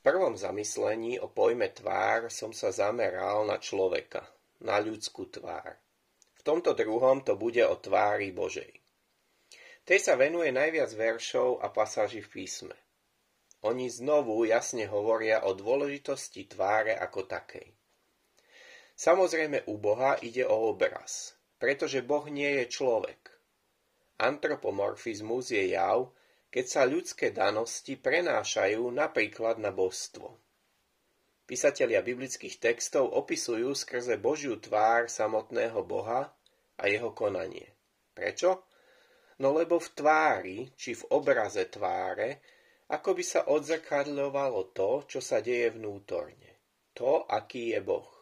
prvom zamyslení o pojme tvár som sa zameral na človeka, na ľudskú tvár. V tomto druhom to bude o tvári Božej. Tej sa venuje najviac veršov a pasáží v písme. Oni znovu jasne hovoria o dôležitosti tváre ako takej. Samozrejme u Boha ide o obraz, pretože Boh nie je človek. Antropomorfizmus je jav, keď sa ľudské danosti prenášajú napríklad na božstvo. Písatelia biblických textov opisujú skrze Božiu tvár samotného Boha a jeho konanie. Prečo? No lebo v tvári, či v obraze tváre, ako by sa odzrkadľovalo to, čo sa deje vnútorne. To, aký je Boh.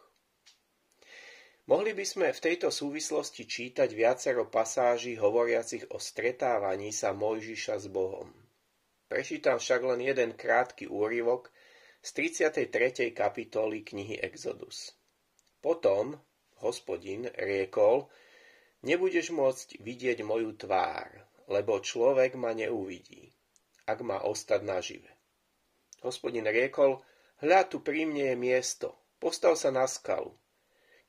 Mohli by sme v tejto súvislosti čítať viacero pasáží hovoriacich o stretávaní sa Mojžiša s Bohom. Prečítam však len jeden krátky úryvok z 33. kapitoly knihy Exodus. Potom hospodin riekol, nebudeš môcť vidieť moju tvár, lebo človek ma neuvidí, ak má ostať nažive. Hospodin riekol, hľa tu pri mne je miesto, postav sa na skalu,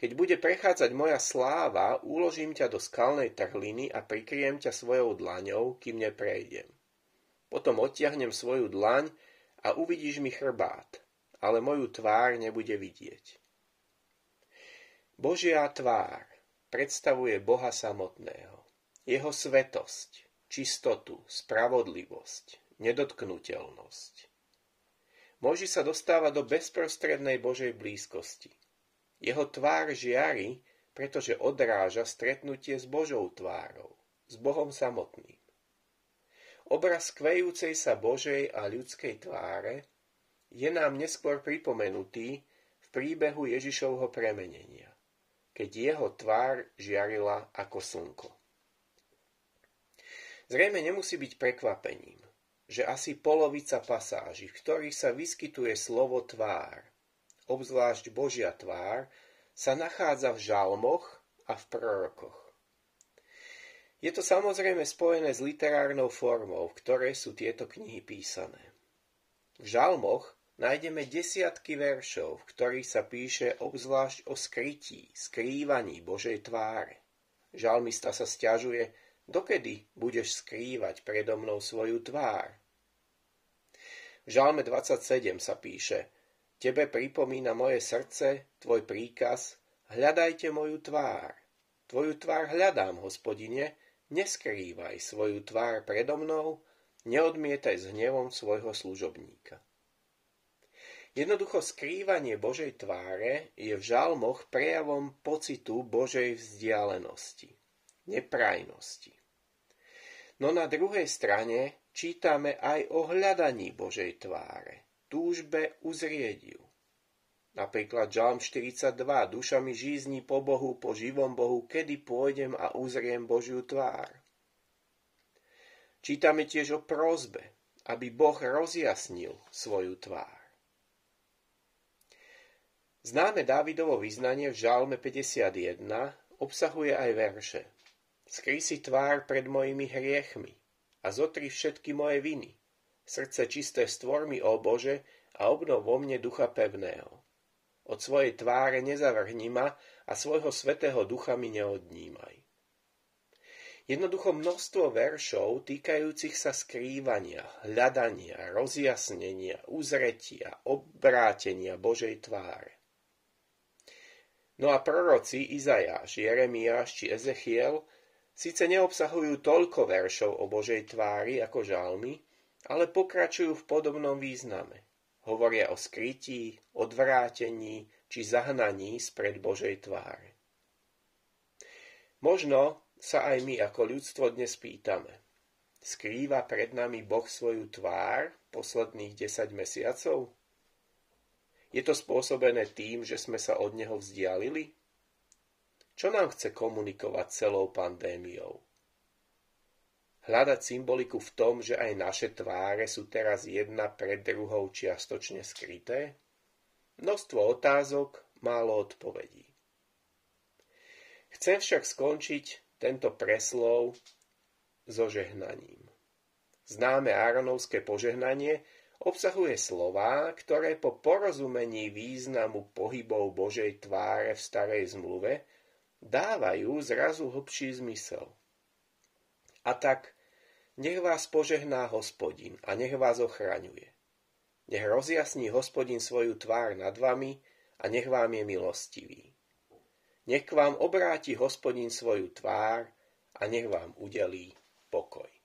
keď bude prechádzať moja sláva, uložím ťa do skalnej trhliny a prikryjem ťa svojou dlaňou, kým neprejdem. Potom odtiahnem svoju dlaň a uvidíš mi chrbát, ale moju tvár nebude vidieť. Božia tvár predstavuje Boha samotného, jeho svetosť, čistotu, spravodlivosť, nedotknutelnosť. Môže sa dostáva do bezprostrednej Božej blízkosti. Jeho tvár žiari, pretože odráža stretnutie s Božou tvárou, s Bohom samotným. Obraz kvejúcej sa Božej a ľudskej tváre je nám neskôr pripomenutý v príbehu Ježišovho premenenia, keď jeho tvár žiarila ako slnko. Zrejme nemusí byť prekvapením, že asi polovica pasáží, v ktorých sa vyskytuje slovo tvár, obzvlášť Božia tvár, sa nachádza v žalmoch a v prorokoch. Je to samozrejme spojené s literárnou formou, v ktorej sú tieto knihy písané. V žalmoch nájdeme desiatky veršov, v ktorých sa píše obzvlášť o skrytí, skrývaní Božej tváre. Žalmista sa stiažuje, dokedy budeš skrývať predo mnou svoju tvár. V žalme 27 sa píše – Tebe pripomína moje srdce, tvoj príkaz, hľadajte moju tvár. Tvoju tvár hľadám, hospodine, neskrývaj svoju tvár predo mnou, neodmietaj s hnevom svojho služobníka. Jednoducho skrývanie Božej tváre je v žalmoch prejavom pocitu Božej vzdialenosti, neprajnosti. No na druhej strane čítame aj o hľadaní Božej tváre, túžbe uzrieť ju. Napríklad Žalm 42, duša mi žízni po Bohu, po živom Bohu, kedy pôjdem a uzriem Božiu tvár. Čítame tiež o prozbe, aby Boh rozjasnil svoju tvár. Známe Dávidovo vyznanie v Žalme 51 obsahuje aj verše. Skry si tvár pred mojimi hriechmi a zotri všetky moje viny. Srdce čisté stvor mi, ó Bože, a obnov vo mne ducha pevného. Od svojej tváre nezavrhni ma a svojho svetého ducha mi neodnímaj. Jednoducho množstvo veršov týkajúcich sa skrývania, hľadania, rozjasnenia, uzretia, obrátenia Božej tváre. No a proroci Izajáš, Jeremiáš či Ezechiel síce neobsahujú toľko veršov o Božej tvári ako žalmy, ale pokračujú v podobnom význame. Hovoria o skrytí, odvrátení či zahnaní spred Božej tváre. Možno sa aj my ako ľudstvo dnes pýtame. Skrýva pred nami Boh svoju tvár posledných 10 mesiacov? Je to spôsobené tým, že sme sa od Neho vzdialili? Čo nám chce komunikovať celou pandémiou? Hľadať symboliku v tom, že aj naše tváre sú teraz jedna pred druhou čiastočne skryté? Množstvo otázok, málo odpovedí. Chcem však skončiť tento preslov so žehnaním. Známe Áronovské požehnanie obsahuje slová, ktoré po porozumení významu pohybov Božej tváre v starej zmluve dávajú zrazu hlbší zmysel. A tak nech vás požehná hospodin a nech vás ochraňuje. Nech rozjasní hospodin svoju tvár nad vami a nech vám je milostivý. Nech k vám obráti hospodin svoju tvár a nech vám udelí pokoj.